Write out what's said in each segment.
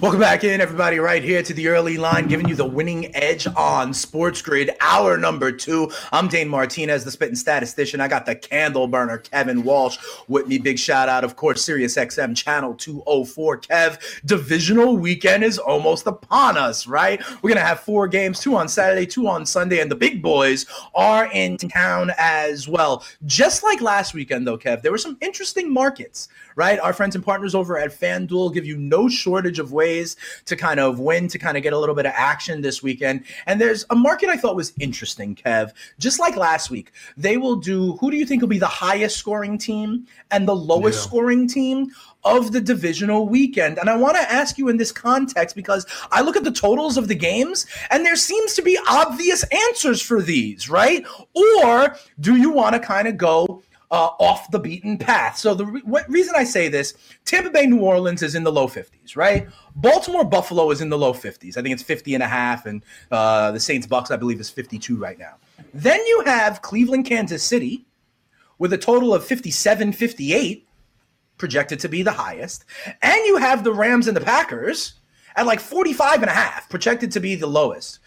Welcome back in, everybody, right here to the early line, giving you the winning edge on Sports Grid, hour number two. I'm Dane Martinez, the spitting statistician. I got the candle burner, Kevin Walsh, with me. Big shout out, of course, Sirius XM channel 204. Kev, divisional weekend is almost upon us, right? We're going to have four games, two on Saturday, two on Sunday, and the big boys are in town as well. Just like last weekend, though, Kev, there were some interesting markets, right? Our friends and partners over at FanDuel give you no shortage of ways to kind of win, to kind of get a little bit of action this weekend. And there's a market I thought was interesting, Kev. Just like last week, they will do who do you think will be the highest scoring team and the lowest yeah. scoring team? of the divisional weekend. And I want to ask you in this context because I look at the totals of the games and there seems to be obvious answers for these, right? Or do you want to kind of go uh, off the beaten path. So the re- what reason I say this, Tampa Bay, New Orleans is in the low 50s, right? Baltimore, Buffalo is in the low 50s. I think it's 50 and a half, and uh, the Saints, Bucks, I believe, is 52 right now. Then you have Cleveland, Kansas City with a total of 57, 58 projected to be the highest. And you have the Rams and the Packers at like 45 and a half projected to be the lowest.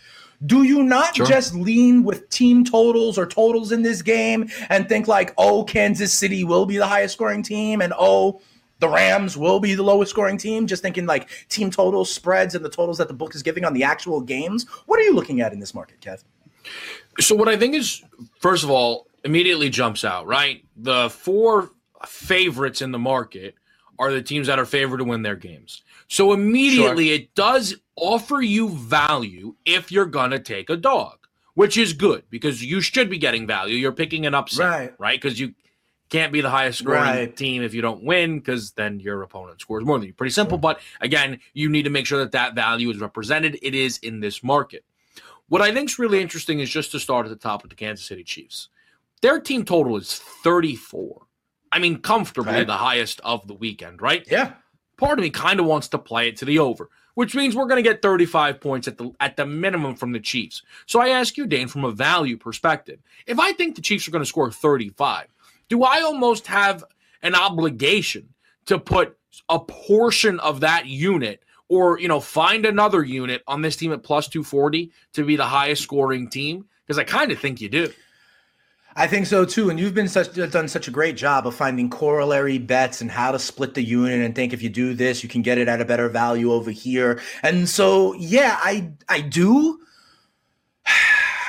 Do you not sure. just lean with team totals or totals in this game and think like, oh, Kansas City will be the highest scoring team and oh, the Rams will be the lowest scoring team? Just thinking like team totals, spreads, and the totals that the book is giving on the actual games. What are you looking at in this market, Kev? So, what I think is, first of all, immediately jumps out, right? The four favorites in the market are the teams that are favored to win their games. So immediately sure. it does offer you value if you're going to take a dog, which is good because you should be getting value. You're picking an upset, right? Right? Because you can't be the highest scoring right. team if you don't win because then your opponent scores more than you. Pretty simple. But again, you need to make sure that that value is represented. It is in this market. What I think is really interesting is just to start at the top with the Kansas City Chiefs. Their team total is 34. I mean, comfortably right. the highest of the weekend, right? Yeah. Part of me kind of wants to play it to the over which means we're going to get 35 points at the at the minimum from the Chiefs. So I ask you, Dane, from a value perspective, if I think the Chiefs are going to score 35, do I almost have an obligation to put a portion of that unit or you know find another unit on this team at plus 240 to be the highest scoring team? Because I kind of think you do. I think so too. And you've been such done such a great job of finding corollary bets and how to split the unit and think if you do this, you can get it at a better value over here. And so yeah, I I do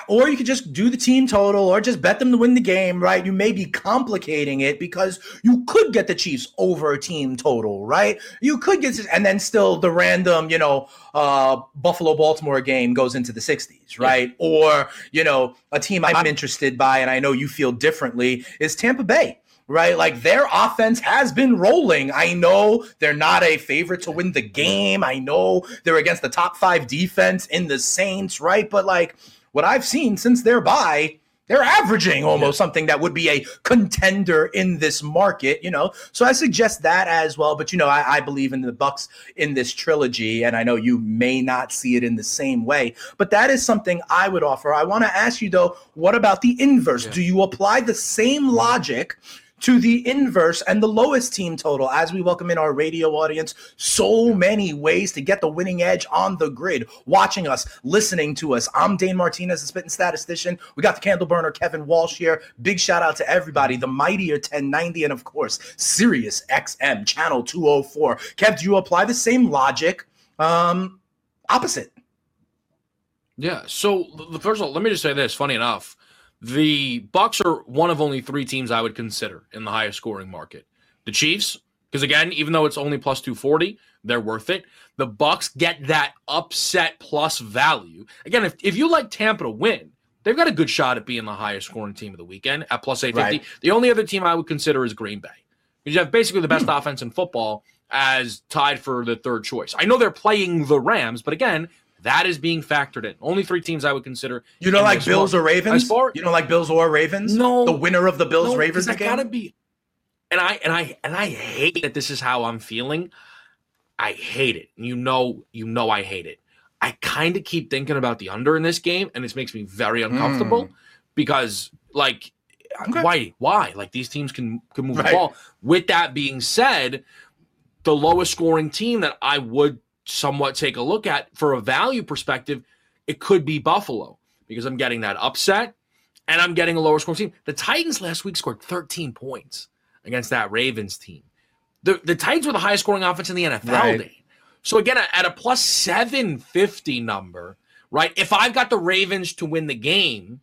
or you could just do the team total or just bet them to win the game, right? You may be complicating it because you could get the Chiefs over a team total, right? You could get, and then still the random, you know, uh, Buffalo Baltimore game goes into the 60s, right? Yeah. Or, you know, a team I'm interested by, and I know you feel differently, is Tampa Bay right? Like their offense has been rolling. I know they're not a favorite to win the game. I know they're against the top five defense in the Saints, right? But like what I've seen since they're by, they're averaging almost yeah. something that would be a contender in this market, you know. So I suggest that as well. But you know, I, I, believe in the Bucks in this trilogy, and I know you may not see it in the same way, but that is something I would offer. I want to ask you though, what about the inverse? Yeah. Do you apply the same logic to the inverse and the lowest team total as we welcome in our radio audience. So many ways to get the winning edge on the grid. Watching us, listening to us. I'm Dane Martinez, the spitting statistician. We got the candle burner, Kevin Walsh here. Big shout out to everybody. The mightier 1090 and of course, Sirius XM channel 204. Kev, do you apply the same logic? Um, opposite. Yeah. So first of all, let me just say this. Funny enough, the Bucks are one of only three teams I would consider in the highest scoring market. The Chiefs, because again, even though it's only plus 240, they're worth it. The Bucks get that upset plus value. Again, if, if you like Tampa to win, they've got a good shot at being the highest scoring team of the weekend at plus 850. Right. The only other team I would consider is Green Bay. Because you have basically the best offense in football as tied for the third choice. I know they're playing the Rams, but again, that is being factored in. Only three teams I would consider. You don't like Bills or Ravens? As far- you don't like Bills or Ravens? No. The winner of the Bills No, Ravens game? gotta be. And I and I and I hate that this is how I'm feeling. I hate it. You know, you know I hate it. I kind of keep thinking about the under in this game, and this makes me very hmm. uncomfortable because, like, Okay. why? Why? Like these teams can can move Right. the ball. With that being said, the lowest scoring team that I would somewhat take a look at for a value perspective, it could be Buffalo because I'm getting that upset and I'm getting a lower scoring team. The Titans last week scored 13 points against that Ravens team. The the Titans were the highest scoring offense in the NFL. Right. Dave. So again, at a plus 750 number, right? If I've got the Ravens to win the game,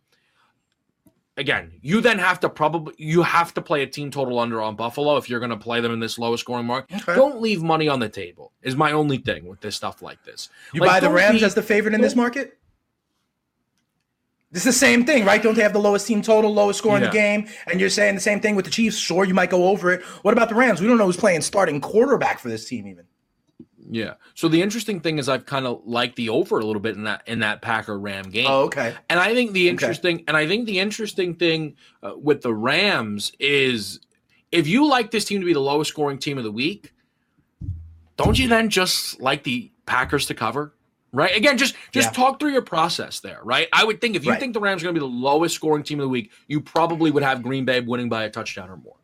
again, you then have to probably you have to play a team total under on Buffalo if you're going to play them in this lowest scoring mark. Okay. Don't leave money on the table. Is my only thing with this stuff like this. You Like, buy the Rams be- as the favorite in this market? It's the same thing, right? Don't they have the lowest team total, lowest score in the game? And you're saying the same thing with the Chiefs. Sure, you might go over it. What about the Rams? We don't know who's playing starting quarterback for this team, even. Yeah. So the interesting thing is I've kind of liked the over a little bit in that in that Packer Ram game. Oh, okay. And I think the interesting and I think the interesting thing uh, with the Rams is if you like this team to be the lowest scoring team of the week, don't you then just like the Packers to cover? Right? Again, just just Yeah. talk through your process there, right? I would think if you Right. think the Rams are going to be the lowest scoring team of the week, you probably would have Green Bay winning by a touchdown or more.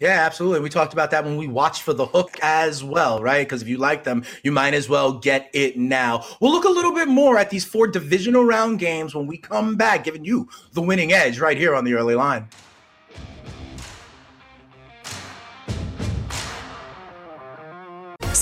Yeah, absolutely. We talked about that when we watched for the hook as well, right? Because if you like them, you might as well get it now. We'll look a little bit more at these four divisional round games when we come back, giving you the winning edge right here on the early line.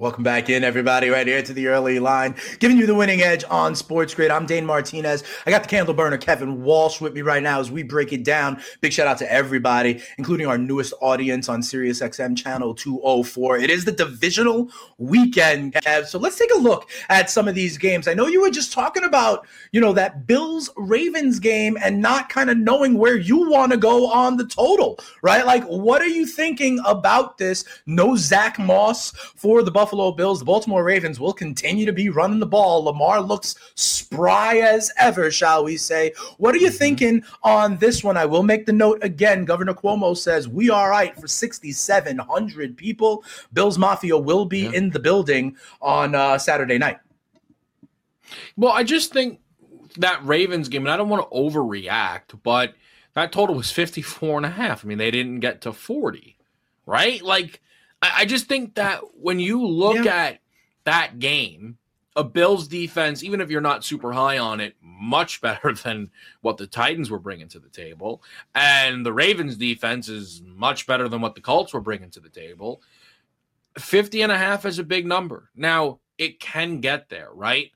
Welcome back in, everybody, right here to the early line, giving you the winning edge on Sports Grid. I'm Dane Martinez. I got the candle burner, Kevin Walsh, with me right now as we break it down. Big shout out to everybody, including our newest audience on SiriusXM channel 204. It is the divisional weekend, Kev. So let's take a look at some of these games. I know you were just talking about, you know, that Bills Ravens game and not kind of knowing where you want to go on the total, right? Like, what are you thinking about this? No Zach Moss for the Buffalo Bills. The Baltimore Ravens will continue to be running the ball. Lamar looks spry as ever, shall we say. What are you thinking on this one? I will make the note again. Governor Cuomo says we are right for 6,700 people. Bills Mafia will be Yeah. in the building on uh, Saturday night. Well, I just think that Ravens game, and I don't want to overreact, but that total was 54 and a half. I mean, they didn't get to 40, right? Like, I, I just think that when you look Yeah. at that game, a Bills defense, even if you're not super high on it, much better than what the Titans were bringing to the table. And the Ravens defense is much better than what the Colts were bringing to the table. 50 and a half is a big number. Now, it can get there, right?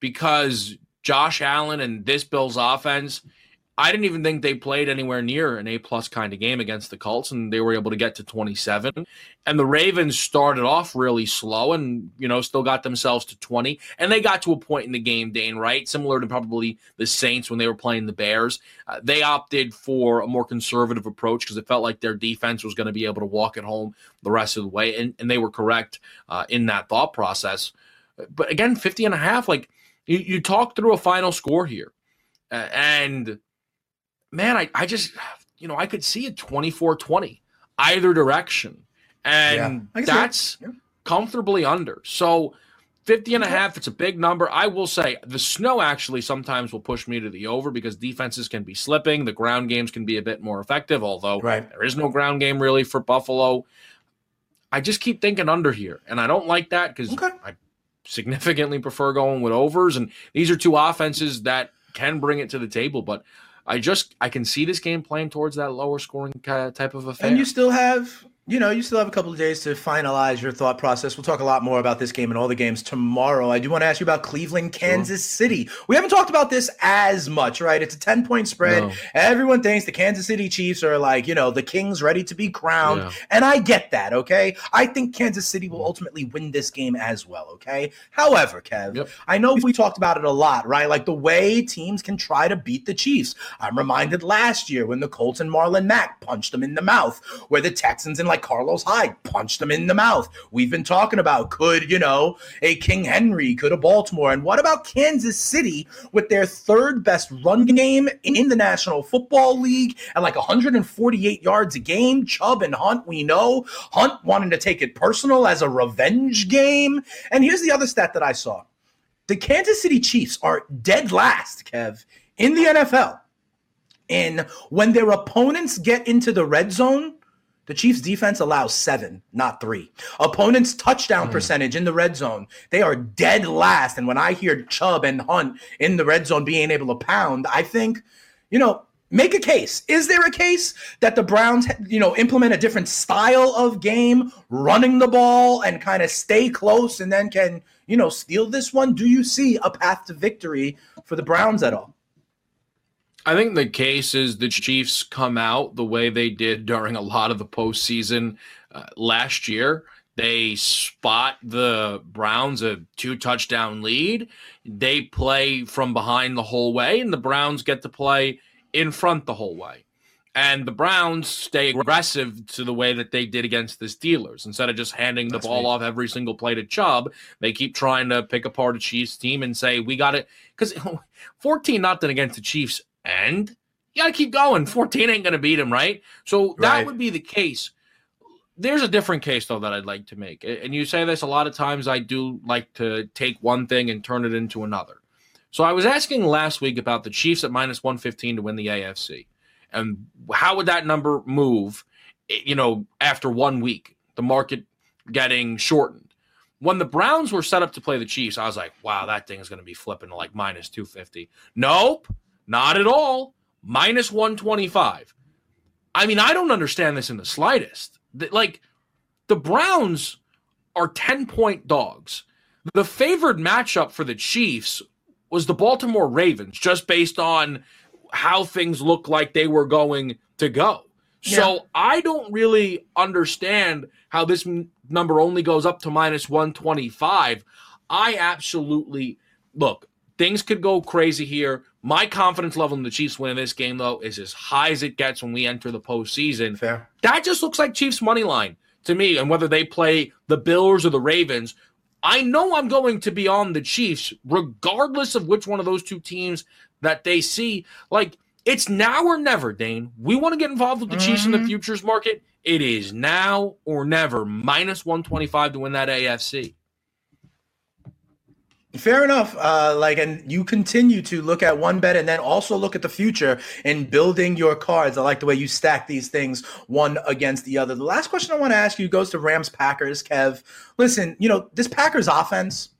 Because Josh Allen and this Bills offense, I didn't even think they played anywhere near an A plus kind of game against the Colts, and they were able to get to 27. And the Ravens started off really slow and, you know, still got themselves to 20. And they got to a point in the game, Dane, right? Similar to probably the Saints when they were playing the Bears. Uh, they opted for a more conservative approach because it felt like their defense was going to be able to walk it home the rest of the way. And, and they were correct uh, in that thought process. But again, 50 and a half, like you, you talk through a final score here. Uh, and man, I, I just, you know, I could see it 24 20 either direction. And Yeah, I can see it. that's Yeah. comfortably under. So 50 and a half, it's a big number. I will say the snow actually sometimes will push me to the over because defenses can be slipping. The ground games can be a bit more effective, although right. there is no ground game really for Buffalo. I just keep thinking under here, and I don't like that because okay. I significantly prefer going with overs. And these are two offenses that can bring it to the table, but I just I can see this game playing towards that lower scoring type of affair. And you still have you know, you still have a couple of days to finalize your thought process. We'll talk a lot more about this game and all the games tomorrow. I do want to ask you about Cleveland, Kansas sure. City. We haven't talked about this as much, right? It's a 10 point spread. No. Everyone thinks the Kansas City Chiefs are like, you know, the kings ready to be crowned. Yeah. And I get that, okay? I think Kansas City will ultimately win this game as well, okay? However, Kev, yep. I know we talked about it a lot, right? Like the way teams can try to beat the Chiefs. I'm reminded last year when the Colts and Marlon Mack punched them in the mouth, where the Texans and like like Carlos Hyde punched him in the mouth. We've been talking about could, you know, a King Henry, could a Baltimore. And what about Kansas City with their third best run game in the National Football League at like 148 yards a game? Chubb and Hunt, we know. Hunt wanting to take it personal as a revenge game. And here's the other stat that I saw the Kansas City Chiefs are dead last, Kev, in the NFL. And when their opponents get into the red zone, the Chiefs defense allows seven, not three. Opponents' touchdown mm. percentage in the red zone, they are dead last. And when I hear Chubb and Hunt in the red zone being able to pound, I think, you know, make a case. Is there a case that the Browns, you know, implement a different style of game, running the ball and kind of stay close and then can, you know, steal this one? Do you see a path to victory for the Browns at all? I think the case is the Chiefs come out the way they did during a lot of the postseason uh, last year. They spot the Browns a two touchdown lead. They play from behind the whole way, and the Browns get to play in front the whole way. And the Browns stay aggressive to the way that they did against the Steelers. Instead of just handing the That's ball me. off every single play to Chubb, they keep trying to pick apart a Chiefs team and say, we got it. Because 14 nothing against the Chiefs and you got to keep going. 14 ain't going to beat him, right? So that right. would be the case. There's a different case, though, that I'd like to make. And you say this a lot of times. I do like to take one thing and turn it into another. So I was asking last week about the Chiefs at minus 115 to win the AFC. And how would that number move, eh, you know, after one week, the market getting shortened? When the Browns were set up to play the Chiefs, I was like, wow, that thing is going to be flipping to like minus 250. Nope. Not at all. Minus 125. I mean, I don't understand this in the slightest. Like, the Browns are 10 point dogs. The favored matchup for the Chiefs was the Baltimore Ravens, just based on how things look like they were going to go. Yeah. So I don't really understand how this m- number only goes up to minus 125. I absolutely look, things could go crazy here. My confidence level in the Chiefs winning this game, though, is as high as it gets when we enter the postseason. Fair. That just looks like Chiefs money line to me. And whether they play the Bills or the Ravens, I know I'm going to be on the Chiefs, regardless of which one of those two teams that they see. Like, it's now or never, Dane. We want to get involved with the mm-hmm. Chiefs in the mm-hmm. futures market. It is now or never. Minus 125 to win that AFC. Fair enough. Uh, like, and you continue to look at one bet and then also look at the future in building your cards. I like the way you stack these things one against the other. The last question I want to ask you goes to Rams Packers. Kev, listen, you know this Packers offense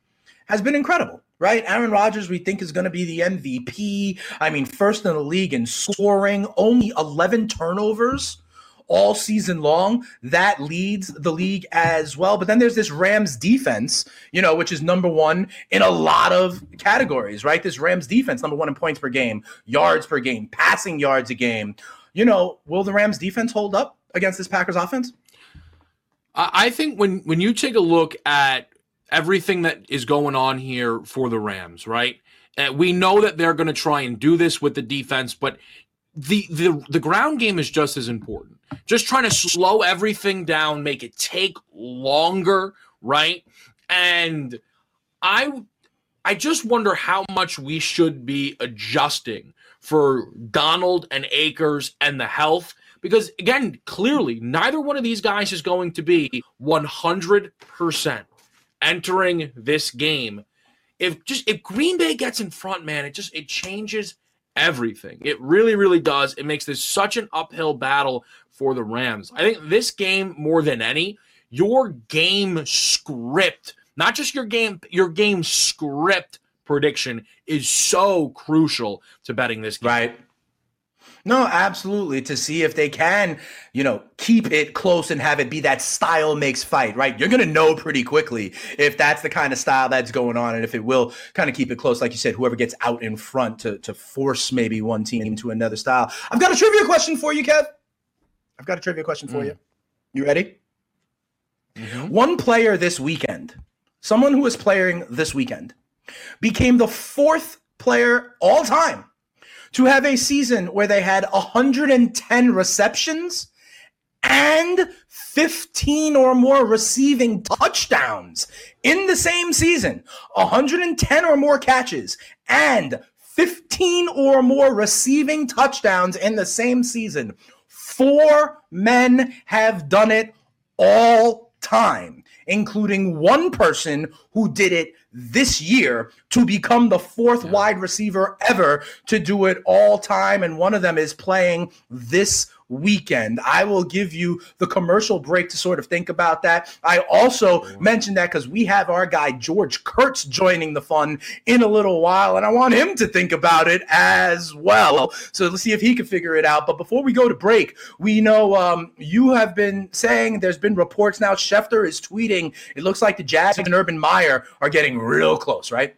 has been incredible right? Aaron Rodgers, we think, is going to be the MVP. I mean, first in the league in scoring, only 11 turnovers all season long. That leads the league as well. But then there's this Rams defense, you know, which is number one in a lot of categories, right? This Rams defense, number one in points per game, yards per game, passing yards a game. You know, will the Rams defense hold up against this Packers offense? I think when when you take a look at everything that is going on here for the Rams, right? Uh, we know that they're going to try and do this with the defense, but the the the ground game is just as important. Just trying to slow everything down, make it take longer, right? And I I just wonder how much we should be adjusting for Donald and Akers and the health because again, clearly neither one of these guys is going to be 100%. entering this game. If just if Green Bay gets in front, man, it just it changes everything. It really, really does. It makes this such an uphill battle for the Rams. I think this game more than any, your game script, not just your game, your game script prediction is so crucial to betting this game. Right. No, absolutely. To see if they can, you know, keep it close and have it be that style makes fight, right? You're going to know pretty quickly if that's the kind of style that's going on and if it will kind of keep it close. Like you said, whoever gets out in front to, to force maybe one team to another style. I've got a trivia question for you, Kev. I've got a trivia question for mm. you. You ready? Mm-hmm. One player this weekend, someone who is playing this weekend, became the fourth player all time to have a season where they had 110 receptions and 15 or more receiving touchdowns in the same season, 110 or more catches and 15 or more receiving touchdowns in the same season. Four men have done it all time, including one person who did it this year to become the fourth yeah. wide receiver ever to do it all time. And one of them is playing this weekend. I will give you the commercial break to sort of think about that. I also mentioned that because we have our guy George Kurtz joining the fun in a little while, and I want him to think about it as well. So let's see if he can figure it out. But before we go to break, we know um, you have been saying there's been reports now. Schefter is tweeting. It looks like the Jags and Urban Meyer are getting real close, right?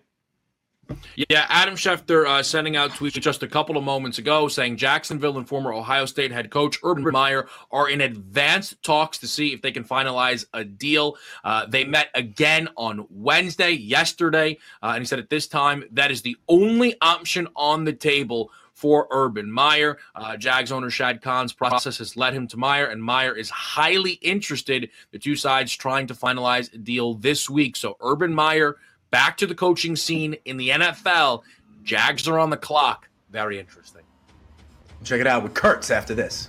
Yeah, Adam Schefter uh, sending out tweets just a couple of moments ago saying Jacksonville and former Ohio State head coach Urban Meyer are in advanced talks to see if they can finalize a deal. Uh, they met again on Wednesday, yesterday, uh, and he said at this time that is the only option on the table for Urban Meyer. Uh, Jags owner Shad Khan's process has led him to Meyer, and Meyer is highly interested. The two sides trying to finalize a deal this week. So Urban Meyer back to the coaching scene in the NFL. Jags are on the clock. Very interesting. Check it out with Kurtz after this.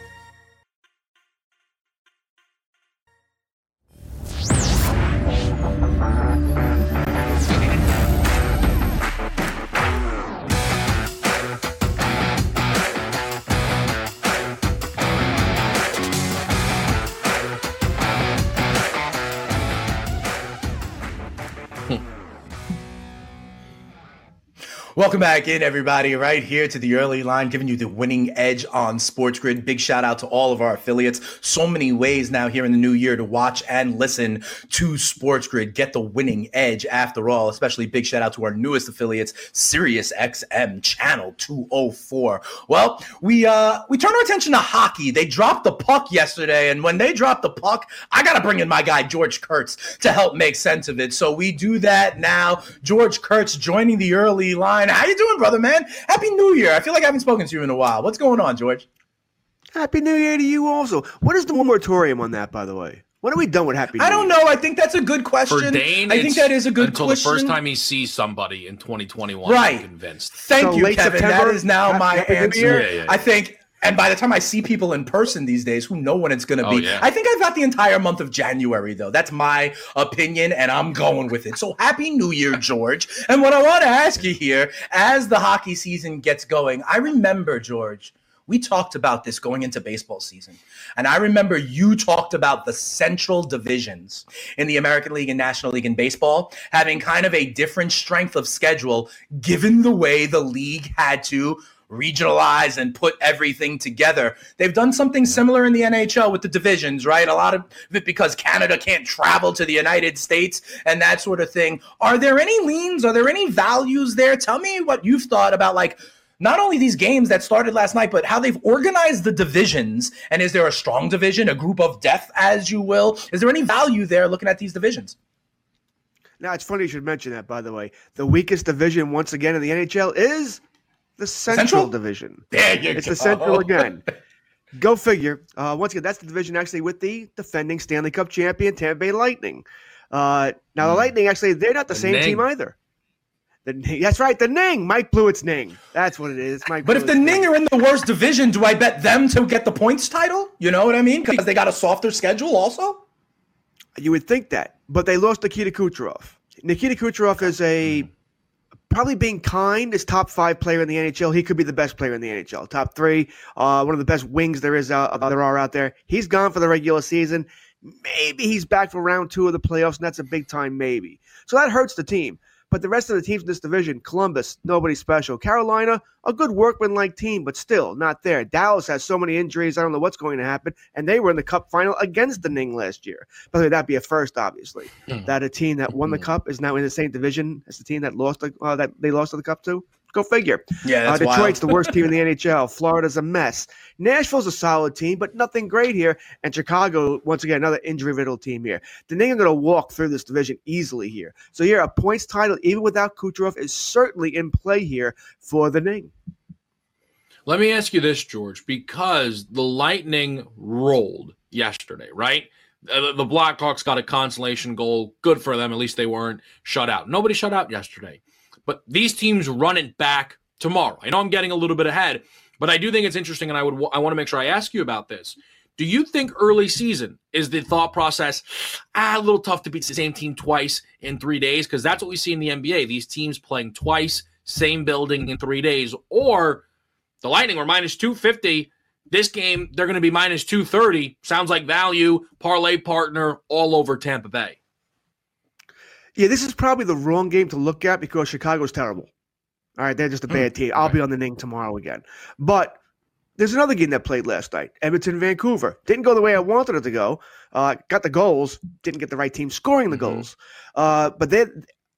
Welcome back in, everybody, right here to the early line, giving you the winning edge on Sports Grid. Big shout out to all of our affiliates. So many ways now here in the new year to watch and listen to Sports Grid. Get the winning edge after all. Especially big shout out to our newest affiliates, Sirius XM Channel 204. Well, we uh we turn our attention to hockey. They dropped the puck yesterday, and when they dropped the puck, I gotta bring in my guy George Kurtz to help make sense of it. So we do that now. George Kurtz joining the early line how you doing, brother, man? Happy New Year. I feel like I haven't spoken to you in a while. What's going on, George? Happy New Year to you also. What is the mm. moratorium on that, by the way? When are we done with Happy New year? I don't know. I think that's a good question. For Dane, I think that is a good question. until question. the first time he sees somebody in 2021. Right. I'm convinced. Thank so you, Kevin. September, that is now my answer. Yeah, yeah, yeah. I think and by the time I see people in person these days, who know when it's going to oh, be? Yeah. I think I've got the entire month of January, though. That's my opinion, and I'm going with it. So happy New Year, George. and what I want to ask you here, as the hockey season gets going, I remember, George, we talked about this going into baseball season. And I remember you talked about the central divisions in the American League and National League in baseball having kind of a different strength of schedule given the way the league had to regionalize and put everything together. They've done something similar in the NHL with the divisions, right? A lot of it because Canada can't travel to the United States and that sort of thing. Are there any leans? Are there any values there? Tell me what you've thought about like not only these games that started last night, but how they've organized the divisions. And is there a strong division, a group of death, as you will? Is there any value there looking at these divisions? Now it's funny you should mention that. By the way, the weakest division once again in the NHL is the Central, Central? Division. There you It's go. the Central again. Go figure. Uh, once again, that's the division actually with the defending Stanley Cup champion Tampa Bay Lightning. Uh, now the Hmm. Lightning actually they're not the, The same Ning. team either. The, that's right, the Ning. Mike Blewett's Ning. That's what it is. Mike But if the Blewett's Ning are in the worst division, do I bet them to get the points title? You know what I mean? Because they got a softer schedule also? You would think that, but they lost Nikita Kucherov. Nikita Kucherov is a probably being kind is top five player in the NHL. He could be the best player in the NHL. Top three, uh, one of the best wings there is out there are out there. He's gone for the regular season. Maybe he's back for round two of the playoffs, and that's a big time maybe. So that hurts the team. But the rest of the teams in this division, Columbus, nobody special. Carolina, a good workman-like team, but still not there. Dallas has so many injuries. I don't know what's going to happen. And they were in the Cup final against the Ning last year. By the way, that'd be a first, obviously. Hmm. that a team that won the Cup is now in the same division as the team that lost the, uh, that they lost the Cup to. Go figure. Yeah, Uh, Detroit's wild. the worst team in the NHL. Florida's a mess. Nashville's a solid team, but nothing great here. And Chicago, once again, another injury-riddled team here. The Ning are going to walk through this division easily here. So here, a points title, even without Kucherov, is certainly in play here for the Ning. Let me ask you this, George, because the Lightning rolled yesterday, right? Uh, The Blackhawks got a consolation goal. Good for them. At least they weren't shut out. Nobody shut out yesterday. But these teams run it back tomorrow. I know I'm getting a little bit ahead, but I do think it's interesting, and I would I want to make sure I ask you about this. Do you think early season is the thought process ah, a little tough to beat the same team twice in three days? Because that's what we see in the NBA. These teams playing twice, same building in three days, or the Lightning were minus 250. This game, they're going to be minus 230. Sounds like value, parlay partner all over Tampa Bay. Yeah, this is probably the wrong game to look at because Chicago's terrible. All right, they're just a bad team. I'll be on the Ning tomorrow again. But there's another game that played last night Edmonton, Vancouver. Didn't go the way I wanted it to go. Uh, got the goals, didn't get the right team scoring the Mhm. goals. Uh, but they're,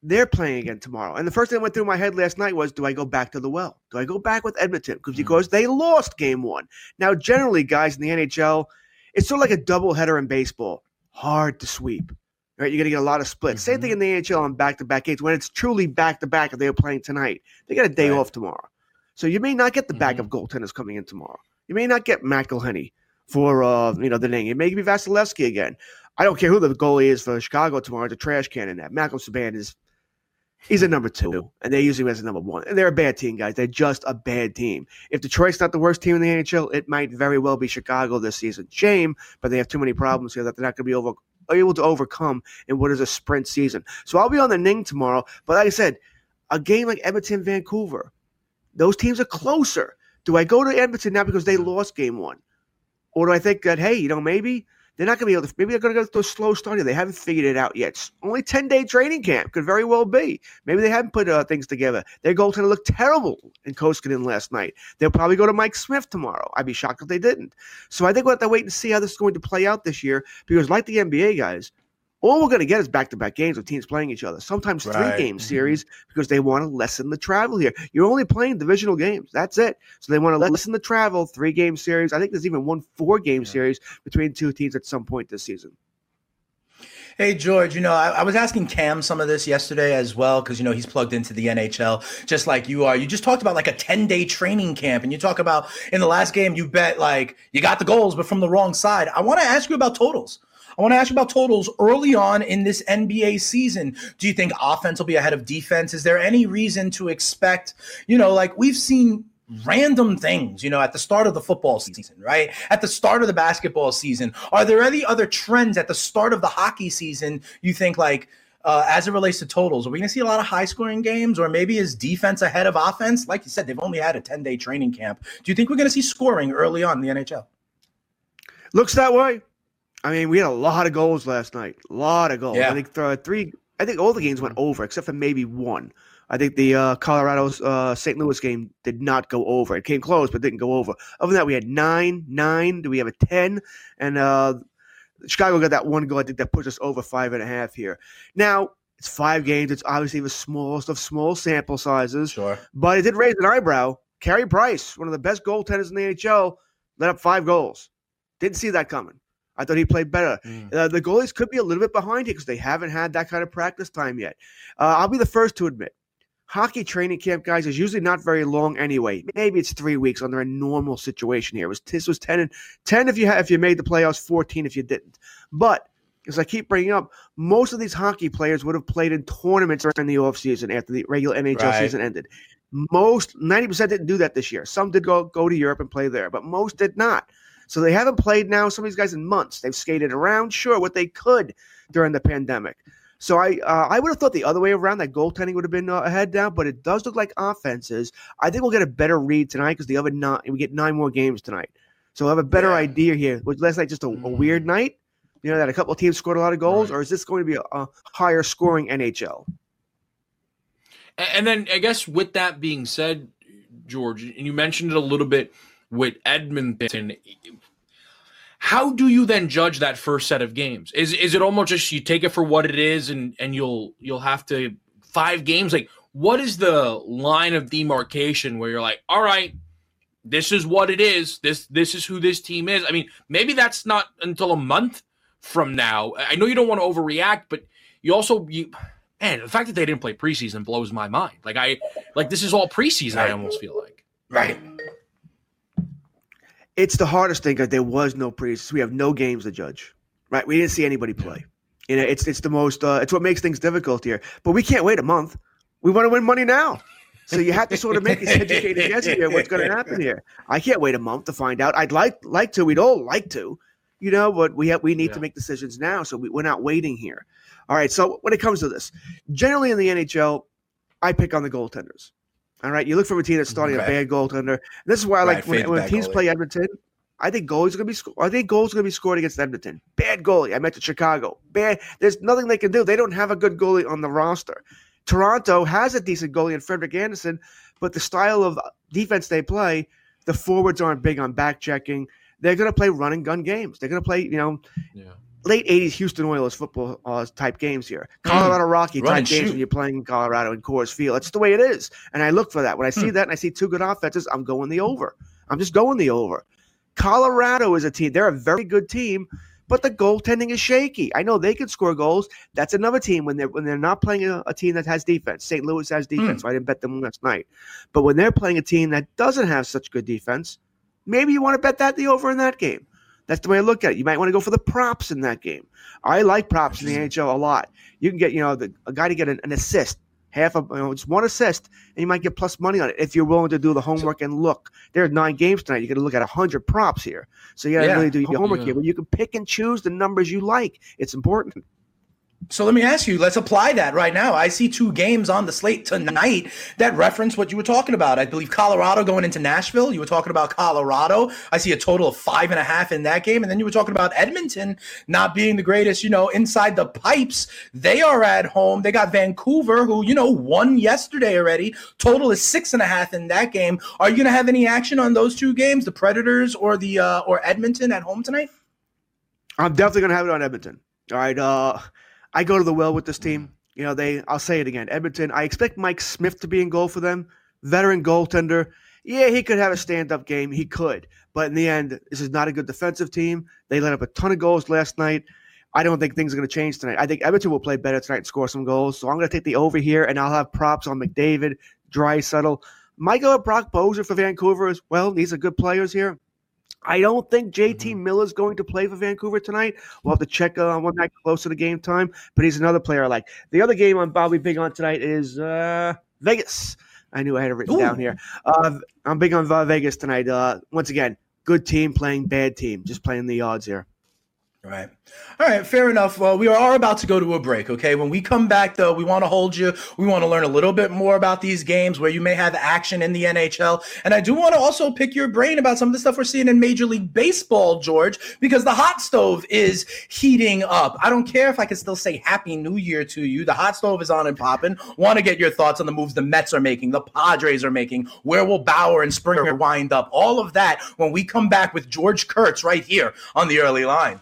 they're playing again tomorrow. And the first thing that went through my head last night was do I go back to the well? Do I go back with Edmonton? Because Mhm. because they lost game one. Now, generally, guys in the NHL, it's sort of like a doubleheader in baseball. Hard to sweep right? You're going to get a lot of splits. Same thing in the NHL on back to back games. When it's truly back to back, if they're playing tonight, they got a day Right. off tomorrow. So you may not get the backup goaltenders coming in tomorrow. You may not get McElhinney for uh, you know the name. It may be Vasilevsky again. I don't care who the goalie is for Chicago tomorrow. It's a trash can in that. Malcolm Subban is he's a number two, and they usually as a number one. And they're a bad team, guys. They're just a bad team. If Detroit's not the worst team in the NHL, it might very well be Chicago this season. Shame, but they have too many problems here that they're not going to be over able to overcome in what is a sprint season. So I'll be on the Ning tomorrow. But like I said, a game like Edmonton, Vancouver, those teams are closer. Do I go to Edmonton now because they lost game one? Or do I think that, hey, you know, maybe they're not going to be able to, maybe they're going to go through a slow start here. They haven't figured it out yet. It's only 10 day training camp. Could very well be. Maybe they haven't put uh, things together. Their goaltender looked terrible in Koskinen last night. They'll probably go to Mike Smith tomorrow. I'd be shocked if they didn't. So I think we'll have to wait and see how this is going to play out this year because, like the NBA guys, all we're going to get is back to back games with teams playing each other. Sometimes three Right. game mm-hmm. series because they want to lessen the travel here. You're only playing divisional games. That's it. So they want to lessen the travel, three game series. I think there's even one four game series between two teams at some point this season. Hey George, you know I, I was asking Cam some of this yesterday as well because you know he's plugged into the NHL just like you are. You just talked about like a ten day training camp, and you talk about in the last game you bet like you got the goals but from the wrong side. I want to ask you about totals. I want to ask you about totals early on in this NBA season. Do you think offense will be ahead of defense? Is there any reason to expect, you know, like we've seen random things, you know, at the start of the football season, right? At the start of the basketball season. Are there any other trends at the start of the hockey season you think like uh, as it relates to totals, are we going to see a lot of high scoring games or maybe is defense ahead of offense? Like you said, they've only had a 10 day training camp. Do you think we're going to see scoring early on in the NHL? Looks that way. I mean, we had a lot of goals last night. A lot of goals. Yeah. I think uh, three. I think all the games went over except for maybe one. I think the uh, Colorado's uh, St. Louis game did not go over. It came close, but didn't go over. Other than that, we had nine, nine. Do we have a ten? And uh, Chicago got that one goal. I think that puts us over five and a half here. Now it's five games. It's obviously the smallest of small sample sizes, Sure. but it did raise an eyebrow. Carey Price, one of the best goaltenders in the NHL, let up five goals. Didn't see that coming. I thought he played better. Mm. Uh, the goalies could be a little bit behind here because they haven't had that kind of practice time yet. Uh, I'll be the first to admit, hockey training camp, guys, is usually not very long anyway. Maybe it's three weeks under a normal situation here. It was this was ten and ten if you if you made the playoffs, fourteen if you didn't. But as I keep bringing up, most of these hockey players would have played in tournaments during the offseason after the regular NHL right. season ended. Most 90% didn't do that this year. Some did go go to Europe and play there, but most did not. So they haven't played now, some of these guys in months. They've skated around, sure, what they could during the pandemic. So I uh, I would have thought the other way around that goaltending would have been uh, ahead down, but it does look like offenses. I think we'll get a better read tonight because the other nine we get nine more games tonight, so we'll have a better yeah. idea here. Was last night just a, a, weird mm. night? You know that a couple of teams scored a lot of goals, right. or is this going to be a, a higher scoring NHL? And then I guess with that being said, George, and you mentioned it a little bit with Edmonton. How do you then judge that first set of games? Is is it almost just you take it for what it is and and you'll you'll have to five games like what is the line of demarcation where you're like, all right, this is what it is. This this is who this team is. I mean, maybe that's not until a month from now. I know you don't want to overreact, but you also you man, the fact that they didn't play preseason blows my mind. Like I like this is all preseason, right. I almost feel like. Right. It's the hardest thing because there was no preseason. We have no games to judge. Right. We didn't see anybody play. You know, it's it's the most uh, it's what makes things difficult here. But we can't wait a month. We want to win money now. So you have to sort of make this educated guess here what's going to happen here. I can't wait a month to find out. I'd like like to. We'd all like to, you know, but we have we need yeah. to make decisions now. So we, we're not waiting here. All right. So when it comes to this, generally in the NHL, I pick on the goaltenders. All right. You look for a team that's starting right. a bad goaltender. This is why I like right, when, when teams goalie. play Edmonton. I think goals are gonna be. Sc- I think goals are gonna be scored against Edmonton. Bad goalie. I meant to Chicago. Bad. There's nothing they can do. They don't have a good goalie on the roster. Toronto has a decent goalie in Frederik Andersen, but the style of defense they play, the forwards aren't big on back checking. They're going to play run and gun games. They're going to play, you know, yeah late 80s Houston Oilers football uh, type games here. Hmm. Colorado Rocky Run type games when you're playing in Colorado in Coors Field. That's the way it is. And I look for that. When I see hmm. that and I see two good offenses, I'm going the over. I'm just going the over. Colorado is a team. They're a very good team, but the goaltending is shaky. I know they can score goals. That's another team when they're when they're not playing a, a team that has defense. St. Louis has hmm. defense. So I didn't bet them last night. But when they're playing a team that doesn't have such good defense, maybe you want to bet that the over in that game. That's the way I look at it. You might want to go for the props in that game. I like props in the NHL a lot. You can get, you know, the, a guy to get an, an assist, half of, you know, just one assist, and you might get plus money on it if you're willing to do the homework and look. There are nine games tonight. You got to look at hundred props here, so you got to yeah. really do your homework yeah. here. But you can pick and choose the numbers you like. It's important. So let me ask you, let's apply that right now. I see two games on the slate tonight that reference what you were talking about. I believe Colorado going into Nashville. You were talking about Colorado. I see a total of five and a half in that game. And then you were talking about Edmonton not being the greatest, you know, inside the pipes. They are at home. They got Vancouver, who, you know, won yesterday already. Total is six and a half in that game. Are you going to have any action on those two games, the Predators or the uh, or Edmonton at home tonight? I'm definitely going to have it on Edmonton. All right. Uh, I go to the well with this team. You know, they. I'll say it again. Edmonton. I expect Mike Smith to be in goal for them. Veteran goaltender. Yeah, he could have a stand-up game. He could, but in the end, this is not a good defensive team. They let up a ton of goals last night. I don't think things are going to change tonight. I think Edmonton will play better tonight and score some goals. So I'm going to take the over here, and I'll have props on McDavid, Draisaitl. Might go with Brock Boeser for Vancouver as well. These are good players here. I don't think JT mm-hmm. Miller is going to play for Vancouver tonight. We'll have to check uh, on one night closer to game time, but he's another player I like. The other game I'm probably big on tonight is uh, Vegas. I knew I had it written Ooh. down here. Uh, I'm big on uh, Vegas tonight. Uh, once again, good team playing bad team, just playing the odds here. Right. All right. Fair enough. Well, we are about to go to a break. Okay. When we come back, though, we want to hold you. We want to learn a little bit more about these games where you may have action in the NHL. And I do want to also pick your brain about some of the stuff we're seeing in Major League Baseball, George, because the hot stove is heating up. I don't care if I can still say Happy New Year to you. The hot stove is on and popping. Want to get your thoughts on the moves the Mets are making, the Padres are making. Where will Bauer and Springer wind up? All of that when we come back with George Kurtz right here on the early line.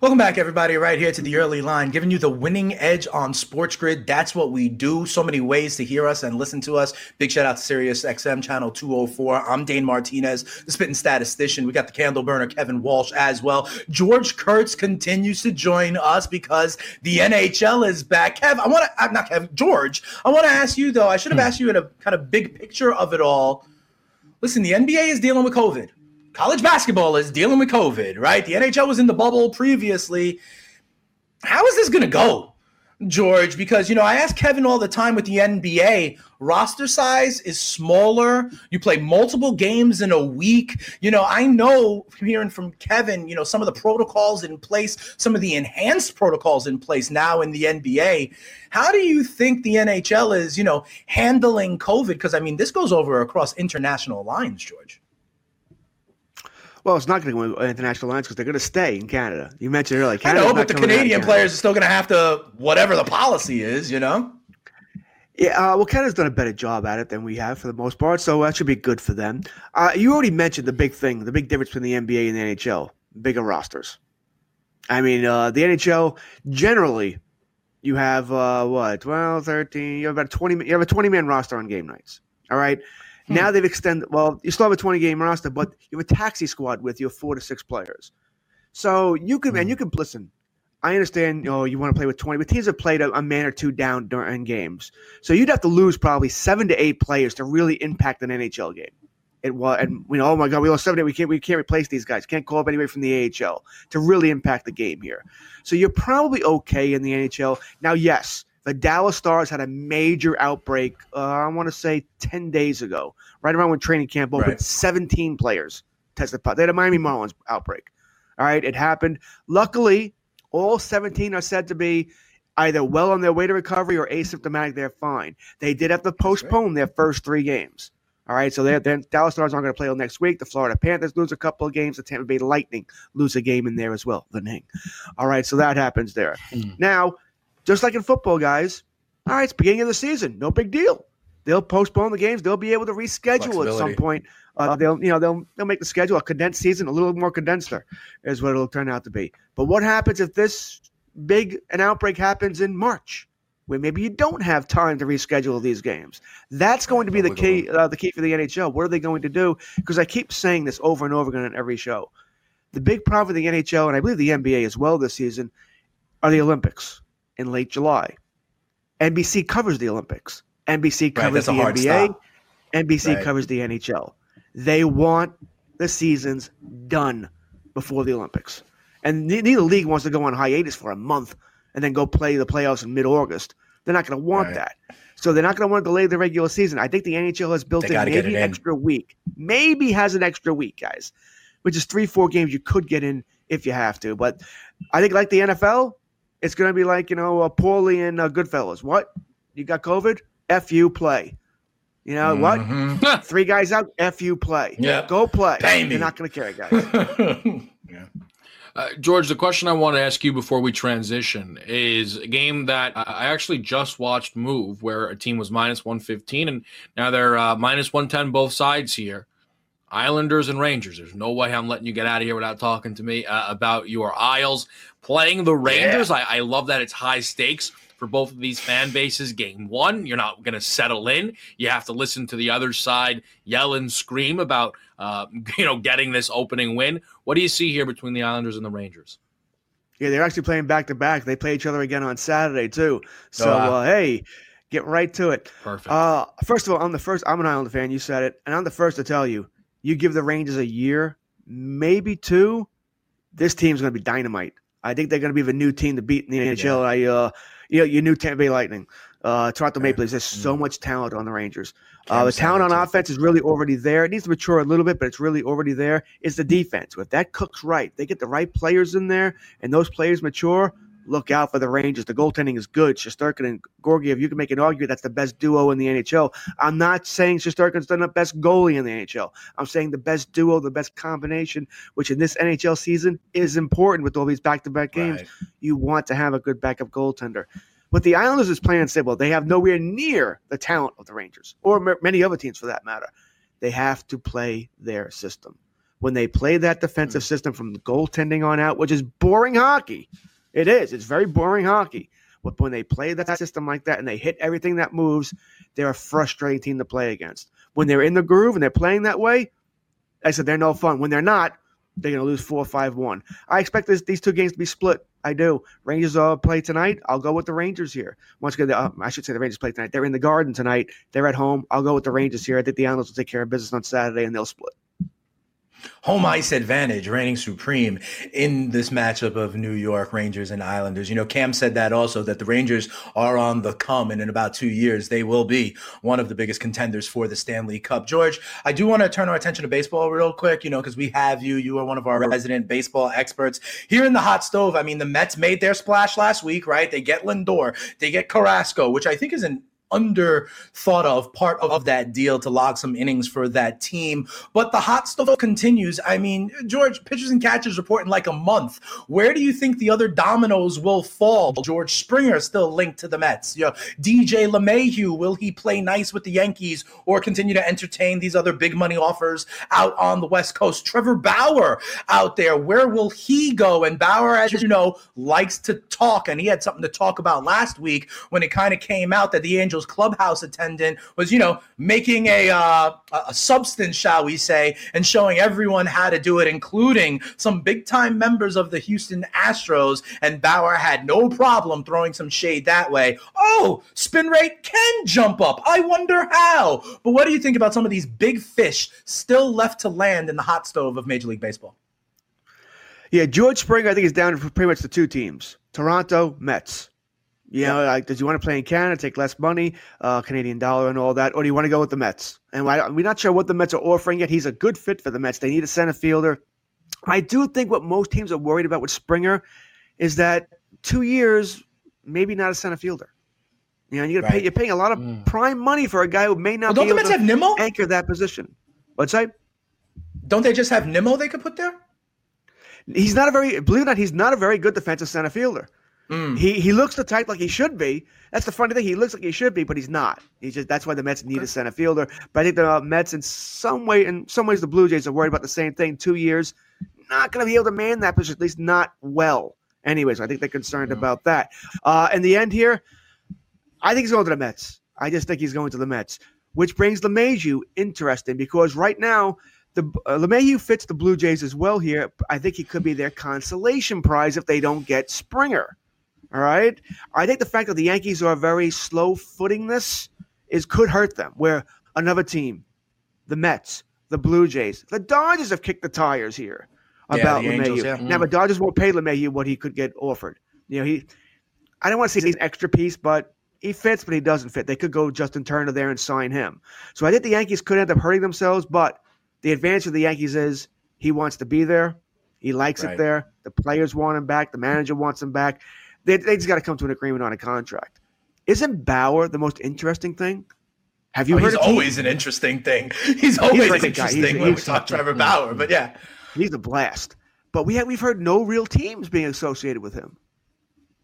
Welcome back, everybody, right here to the early line, giving you the winning edge on Sports Grid. That's what we do. So many ways to hear us and listen to us. Big shout out to Sirius XM channel 204. I'm Dane Martinez, the spitting statistician. We got the candle burner, Kevin Walsh, as well. George Kurtz continues to join us because the NHL is back. Kev, I want to, uh, I'm not Kev, George, I want to ask you, though, I should have hmm. asked you in a kind of big picture of it all. Listen, the NBA is dealing with COVID college basketball is dealing with COVID, right? The NHL was in the bubble previously. How is this going to go, George? Because, you know, I ask Kevin all the time with the NBA, roster size is smaller. You play multiple games in a week. You know, I know hearing from Kevin, you know, some of the protocols in place, some of the enhanced protocols in place now in the NBA. How do you think the NHL is, you know, handling COVID? Because, I mean, this goes over across international lines, George. Well, it's not going to go international lines because they're going to stay in Canada. You mentioned earlier. Canada's I know, but the Canadian players are still going to have to whatever the policy is. You know. Yeah, uh, well, Canada's done a better job at it than we have for the most part, so that should be good for them. Uh, you already mentioned the big thing, the big difference between the NBA and the NHL: bigger rosters. I mean, uh, the NHL generally, you have uh, what 12, 13, you have about twenty. You have a twenty man roster on game nights. All right. Hmm. Now they've extended. Well, you still have a 20 game roster, but you have a taxi squad with your four to six players. So you can, hmm. and you can listen. I understand, you know, you want to play with 20, but teams have played a, a, man or two down during games. So you'd have to lose probably seven to eight players to really impact an NHL game. It was, and you know, oh my God, we lost seven. We can't, we can't replace these guys. Can't call up anybody from the AHL to really impact the game here. So you're probably okay in the NHL. Now, yes, the Dallas Stars had a major outbreak, uh, I want to say 10 days ago, right around when training camp opened. Right. 17 players tested positive. They had a Miami Marlins outbreak. All right, it happened. Luckily, all 17 are said to be either well on their way to recovery or asymptomatic. They're fine. They did have to postpone their first three games. All right, so they're, Dallas Stars aren't going to play next week. The Florida Panthers lose a couple of games. The Tampa Bay Lightning lose a game in there as well. The Ning. All right, so that happens there. Mm. Now, just like in football, guys. All right, it's beginning of the season. No big deal. They'll postpone the games. They'll be able to reschedule at some point. Uh, they'll, you know, they'll they'll make the schedule a condensed season, a little more condensed, is what it'll turn out to be. But what happens if this big an outbreak happens in March, where maybe you don't have time to reschedule these games? That's going to be the key. Uh, the key for the NHL. What are they going to do? Because I keep saying this over and over again in every show. The big problem for the NHL, and I believe the NBA as well this season, are the Olympics in late July. NBC covers the Olympics. NBC covers right, the NBA. Stop. NBC right. covers the NHL. They want the seasons done before the Olympics. And neither league wants to go on hiatus for a month and then go play the playoffs in mid August. They're not going to want right. that. So they're not going to want to delay the regular season. I think the NHL has built they in maybe an extra week. Maybe has an extra week, guys, which is three, four games you could get in if you have to. But I think, like the NFL, it's going to be like, you know, uh, Paulie and uh, Goodfellas. What? You got COVID? F you play. You know mm-hmm. what? Three guys out. F you play. Yeah. Go play. Pay me. You're not going to care, guys. yeah. Uh, George, the question I want to ask you before we transition is a game that I actually just watched move where a team was minus 115 and now they're uh, minus 110 both sides here. Islanders and Rangers. There's no way I'm letting you get out of here without talking to me uh, about your Isles playing the Rangers. Yeah. I, I love that it's high stakes for both of these fan bases. Game one, you're not going to settle in. You have to listen to the other side yell and scream about, uh, you know, getting this opening win. What do you see here between the Islanders and the Rangers? Yeah, they're actually playing back to back. They play each other again on Saturday too. So, wow. uh, hey, get right to it. Perfect. Uh, first of all, I'm the first. I'm an Islander fan. You said it, and I'm the first to tell you you give the Rangers a year, maybe two, this team's going to be dynamite. I think they're going to be the new team to beat in the NHL. I, uh, you know, your new Tampa Bay Lightning. Uh, Toronto Maple Leafs. There's so much talent on the Rangers. Uh, the talent on offense is really already there. It needs to mature a little bit, but it's really already there. It's the defense. If that cooks right, they get the right players in there, and those players mature. Look out for the Rangers. The goaltending is good. Shesterkin and Georgiev, you can make an argument that's the best duo in the NHL. I'm not saying Shesterkin's done the best goalie in the NHL. I'm saying the best duo, the best combination, which in this NHL season is important with all these back-to-back games. Right. You want to have a good backup goaltender. But the Islanders is playing well. They have nowhere near the talent of the Rangers or many other teams for that matter. They have to play their system. When they play that defensive mm. system from the goaltending on out, which is boring hockey, it is. It's very boring hockey. But when they play that system like that and they hit everything that moves, they're a frustrating team to play against. When they're in the groove and they're playing that way, I said they're no fun. When they're not, they're going to lose 4 5 1. I expect this, these two games to be split I do. Rangers uh, play tonight. I'll go with the Rangers here. Once again, uh, I should say the Rangers play tonight. They're in the Garden tonight. They're at home. I'll go with the Rangers here. I think the Islanders will take care of business on Saturday and they'll split home ice advantage reigning supreme in this matchup of New York Rangers and Islanders. You know, Cam said that also that the Rangers are on the come, and in about two years they will be one of the biggest contenders for the Stanley Cup. George, I do want to turn our attention to baseball real quick. You know, because we have you. You are one of our resident baseball experts here in the hot stove. I mean, the Mets made their splash last week, right? They get Lindor, they get Carrasco, which I think is an under thought of part of that deal to log some innings for that team. But the hot stuff continues. I mean, George, pitchers and catchers report in like a month. Where do you think the other dominoes will fall? George Springer still linked to the Mets. Know, DJ LeMahieu, will he play nice with the Yankees or continue to entertain these other big money offers out on the West Coast? Trevor Bauer out there, where will he go? And Bauer, as you know, likes to talk, and he had something to talk about last week when it kind of came out that the Angels Angels clubhouse attendant was, you know, making a uh, a substance, shall we say, and showing everyone how to do it, including some big time members of the Houston Astros. And Bauer had no problem throwing some shade that way. Oh, spin rate can jump up. I wonder how. But what do you think about some of these big fish still left to land in the hot stove of Major League Baseball? Yeah, George Springer, I think, is down for pretty much the two teams Toronto, Mets. You know, like, does you want to play in Canada, take less money, uh, Canadian dollar, and all that, or do you want to go with the Mets? And we're not sure what the Mets are offering yet. He's a good fit for the Mets. They need a center fielder. I do think what most teams are worried about with Springer is that two years, maybe not a center fielder. You know, you're right. pay, you're paying a lot of mm. prime money for a guy who may not well, don't be able the Mets to have Nimmo? anchor that position. What's that? Don't they just have Nimmo they could put there? He's not a very believe it or not, he's not a very good defensive center fielder. Mm. He he looks the type like he should be. That's the funny thing. He looks like he should be, but he's not. He's just that's why the Mets need okay. a center fielder. But I think the uh, Mets, in some way, in some ways, the Blue Jays are worried about the same thing. Two years, not going to be able to man that position, at least not well. Anyways, I think they're concerned mm. about that. Uh, in the end here, I think he's going to the Mets. I just think he's going to the Mets, which brings LeMahieu interesting because right now the uh, LeMahieu fits the Blue Jays as well here. I think he could be their consolation prize if they don't get Springer. All right. I think the fact that the Yankees are very slow footing this is could hurt them. Where another team, the Mets, the Blue Jays, the Dodgers have kicked the tires here about LeMahieu. yeah. Now, the mm. Dodgers won't pay LeMahieu what he could get offered. You know, he. I don't want to say he's an extra piece, but he fits, but he doesn't fit. They could go Justin Turner there and sign him. So I think the Yankees could end up hurting themselves. But the advantage of the Yankees is he wants to be there. He likes right. it there. The players want him back. The manager wants him back. They, they just got to come to an agreement on a contract. Isn't Bauer the most interesting thing? Have you oh, heard? He's always an interesting thing. He's always he's interesting he's, when he's, we talk Trevor Bauer. But yeah, he's a blast. But we have we've heard no real teams being associated with him.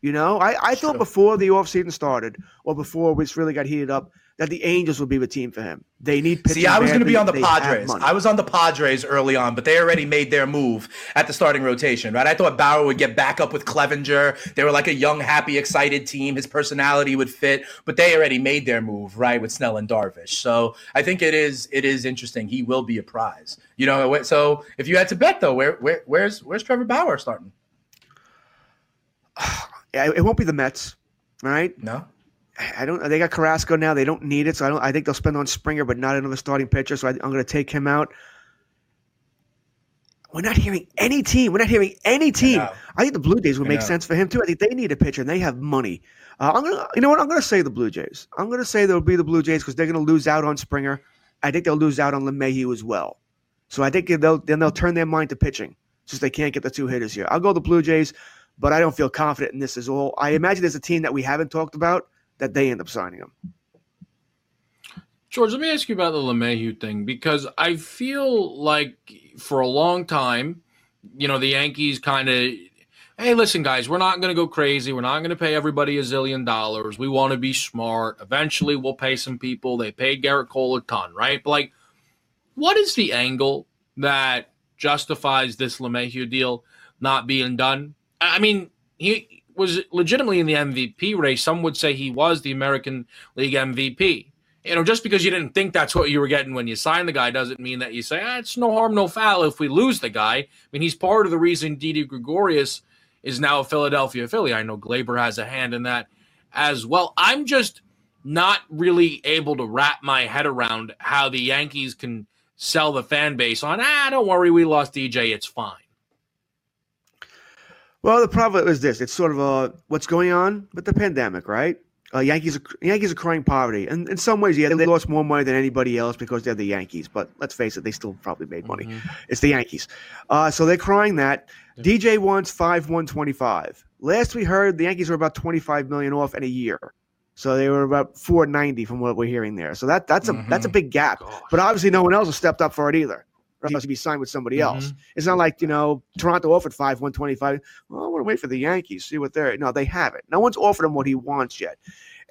You know, I, I thought before the offseason started or before this really got heated up that the Angels would be the team for him. They need pitching. See, I was going to be on the Padres. I was on the Padres early on, but they already made their move at the starting rotation, right? I thought Bauer would get back up with Clevinger. They were like a young, happy, excited team. His personality would fit, but they already made their move, right, with Snell and Darvish. So I think it is it is interesting. He will be a prize, you know. So if you had to bet though, where where where's where's Trevor Bauer starting? It won't be the Mets, right? No. I don't. They got Carrasco now. They don't need it, so I don't. I think they'll spend on Springer, but not another starting pitcher. So I, am going to take him out. we're not hearing any team. We're not hearing any team. I, I think the Blue Jays would make sense for him too. I think they need a pitcher and they have money. Uh, I'm gonna, you know what? I'm gonna say the Blue Jays. I'm gonna say they'll be the Blue Jays because they're gonna lose out on Springer. I think they'll lose out on LeMahieu as well. So I think they'll then they'll turn their mind to pitching since they can't get the two hitters here. I'll go the Blue Jays, but I don't feel confident in this as all. I imagine there's a team that we haven't talked about that they end up signing him. George, let me ask you about the LeMahieu thing because I feel like for a long time, you know, the Yankees kind of, hey, listen, guys, we're not going to go crazy. We're not going to pay everybody a zillion dollars. We want to be smart. Eventually, we'll pay some people. They paid Gerrit Cole a ton, right? But like, what is the angle that justifies this LeMahieu deal not being done? I mean, he was legitimately in the MVP race. Some would say he was the American League MVP you know, just because you didn't think that's what you were getting when you signed the guy doesn't mean that you say, ah, it's no harm, no foul if we lose the guy. I mean, he's part of the reason Didi Gregorius is now a Philadelphia Philly. I know Gleyber has a hand in that as well. I'm just not really able to wrap my head around how the Yankees can sell the fan base on, ah, don't worry, we lost DJ, it's fine. Well, the problem is this: it's sort of a what's going on with the pandemic, right? Uh, Yankees, are, Yankees are crying poverty, and in some ways, yeah, they lost more money than anybody else because they're the Yankees. But let's face it, they still probably made money. Mm-hmm. It's the Yankees, uh, so they're crying that. Yeah. DJ wants five one twenty five. Last we heard, the Yankees were about twenty five million off in a year, so they were about four ninety from what we're hearing there. So that that's a mm-hmm. that's a big gap. Gosh. But obviously, no one else has stepped up for it either else to be signed with somebody mm-hmm. else. It's not like, you know, Toronto offered five, 125. Well, I want to wait for the Yankees, see what they're. No, they haven't. No one's offered him what he wants yet.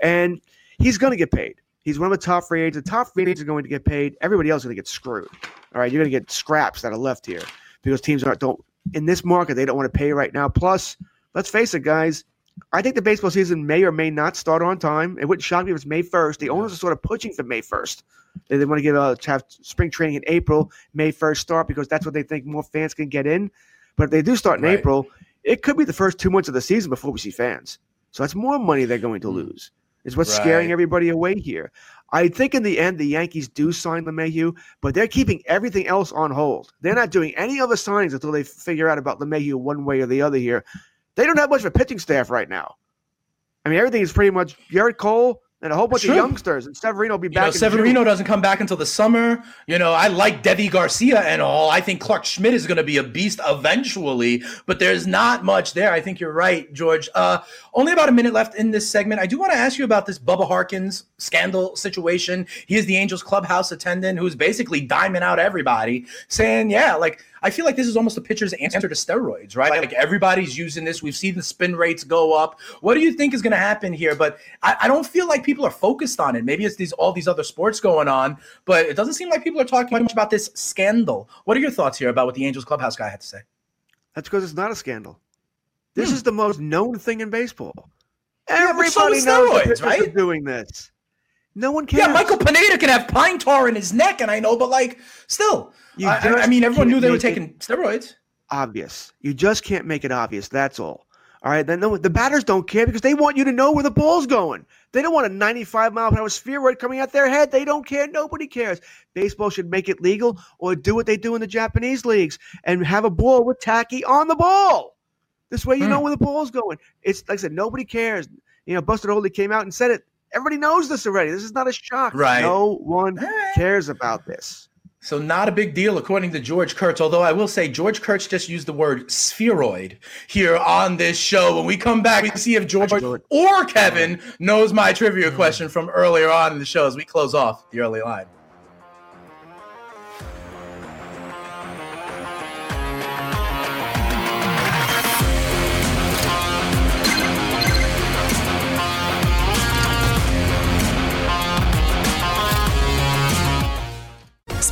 And he's going to get paid. He's one of the top free agents. The top free agents are going to get paid. Everybody else is going to get screwed. All right. You're going to get scraps that are left here because teams aren't, don't, in this market, they don't want to pay right now. Plus, let's face it, guys. I think the baseball season may or may not start on time. It wouldn't shock me if it's May 1st. The owners are sort of pushing for May 1st. They, they want to give uh, to have spring training in April, May 1st start because that's what they think more fans can get in. But if they do start in right. April, it could be the first two months of the season before we see fans. So that's more money they're going to hmm. lose. Is what's right. scaring everybody away here. I think in the end the Yankees do sign LeMahieu, but they're keeping everything else on hold. They're not doing any other signings until they figure out about LeMahieu one way or the other here. They don't have much of a pitching staff right now. I mean, everything is pretty much Gerrit Cole, and a whole bunch of youngsters. And Severino will be back. You know, Severino June. doesn't come back until the summer. You know, I like Deivi Garcia and all. I think Clarke Schmidt is going to be a beast eventually, but there's not much there. I think you're right, George. Uh, only about a minute left in this segment. I do want to ask you about this Bubba Harkins scandal situation. He is the Angels clubhouse attendant who's basically diming out everybody, saying, "Yeah, like." I feel like this is almost a pitcher's answer to steroids, right? Like everybody's using this. We've seen the spin rates go up. What do you think is going to happen here? But I, I, don't feel like people are focused on it. Maybe it's these all these other sports going on, but it doesn't seem like people are talking much about this scandal. What are your thoughts here about what the Angels clubhouse guy had to say? That's because it's not a scandal. This hmm. is the most known thing in baseball. Everybody yeah, so knows right? doing this. No one cares. Yeah, Michael Pineda can have pine tar in his neck, and I know, but like, still, I, I, mean, everyone knew they were taking steroids. Obvious. You just can't make it obvious. That's all. All right. Then the, the batters don't care because they want you to know where the ball's going. They don't want a 95 mile per hour spheroid coming out their head. They don't care. Nobody cares. Baseball should make it legal or do what they do in the Japanese leagues and have a ball with tacky on the ball. This way you hmm. know where the ball's going. It's like I said, nobody cares. You know, Buster Olney came out and said it. Everybody knows this already. This is not a shock. Right. No one cares about this. So not a big deal, according to George Kurtz. Although I will say George Kurtz just used the word spheroid here on this show. When we come back, we see if George or Kevin knows my trivia question from earlier on in the show as we close off the early line.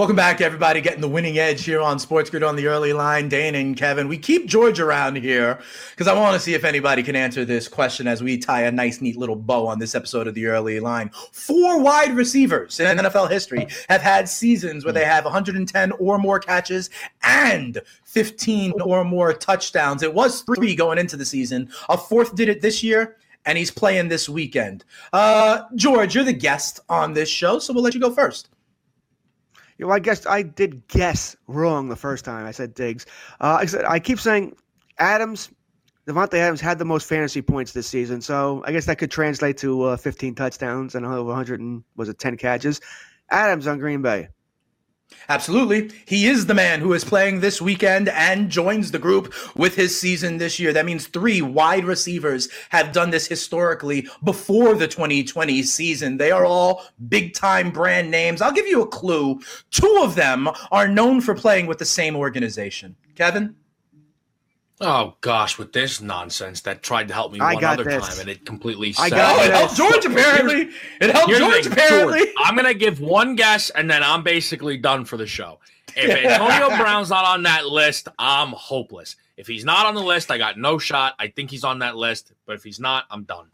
Welcome back, everybody. Getting the winning edge here on Sports Grid on the early line. Dane and Kevin. We keep George around here because I want to see if anybody can answer this question as we tie a nice, neat little bow on this episode of the early line. Four wide receivers in NFL history have had seasons where they have 110 or more catches and 15 or more touchdowns. It was three going into the season. A fourth did it this year and he's playing this weekend. Uh, George, you're the guest on this show, so we'll let you go first. You know, I guess I did guess wrong the first time I said Diggs. Uh, I, said, I keep saying Adams, Davante Adams had the most fantasy points this season, so I guess that could translate to uh, 15 touchdowns and over 100 and was it 10 catches. Adams on Green Bay. Absolutely. He is the man who is playing this weekend and joins the group with his season this year. That means three wide receivers have done this historically before the 2020 season. They are all big time brand names. I'll give you a clue. Two of them are known for playing with the same organization. Kevin? Oh gosh, with this nonsense that tried to help me I one other this. time and it completely. I got oh, it. Helped George apparently. It helped George apparently. George, I'm gonna give one guess and then I'm basically done for the show. If Antonio Brown's not on that list, I'm hopeless. If he's not on the list, I got no shot. I think he's on that list, but if he's not, I'm done.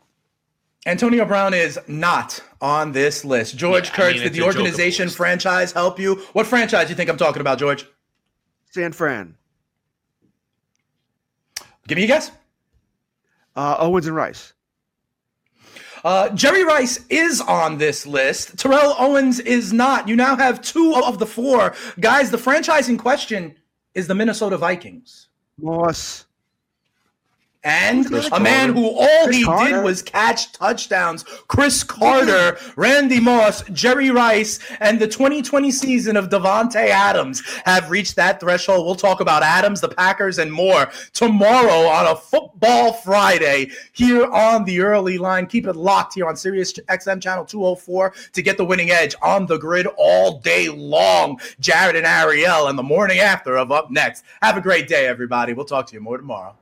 Antonio Brown is not on this list. George yeah, Kurtz, I mean, did the organization franchise help you? What franchise do you think I'm talking about, George? San Fran. Give me a guess. Uh, Owens and Rice. Uh, Jerry Rice is on this list. Terrell Owens is not. You now have two of the four guys. The franchise in question is the Minnesota Vikings. Moss and a man who all Cris he Carter. did was catch touchdowns. Cris Carter, Randy Moss, Jerry Rice, and the 2020 season of Davante Adams have reached that threshold. We'll talk about Adams, the Packers, and more tomorrow on a Football Friday here on the early line. Keep it locked here on Sirius XM channel 204 to get the winning edge on the grid all day long. Jared and Ariel and the morning after of up next. Have a great day, everybody. We'll talk to you more tomorrow.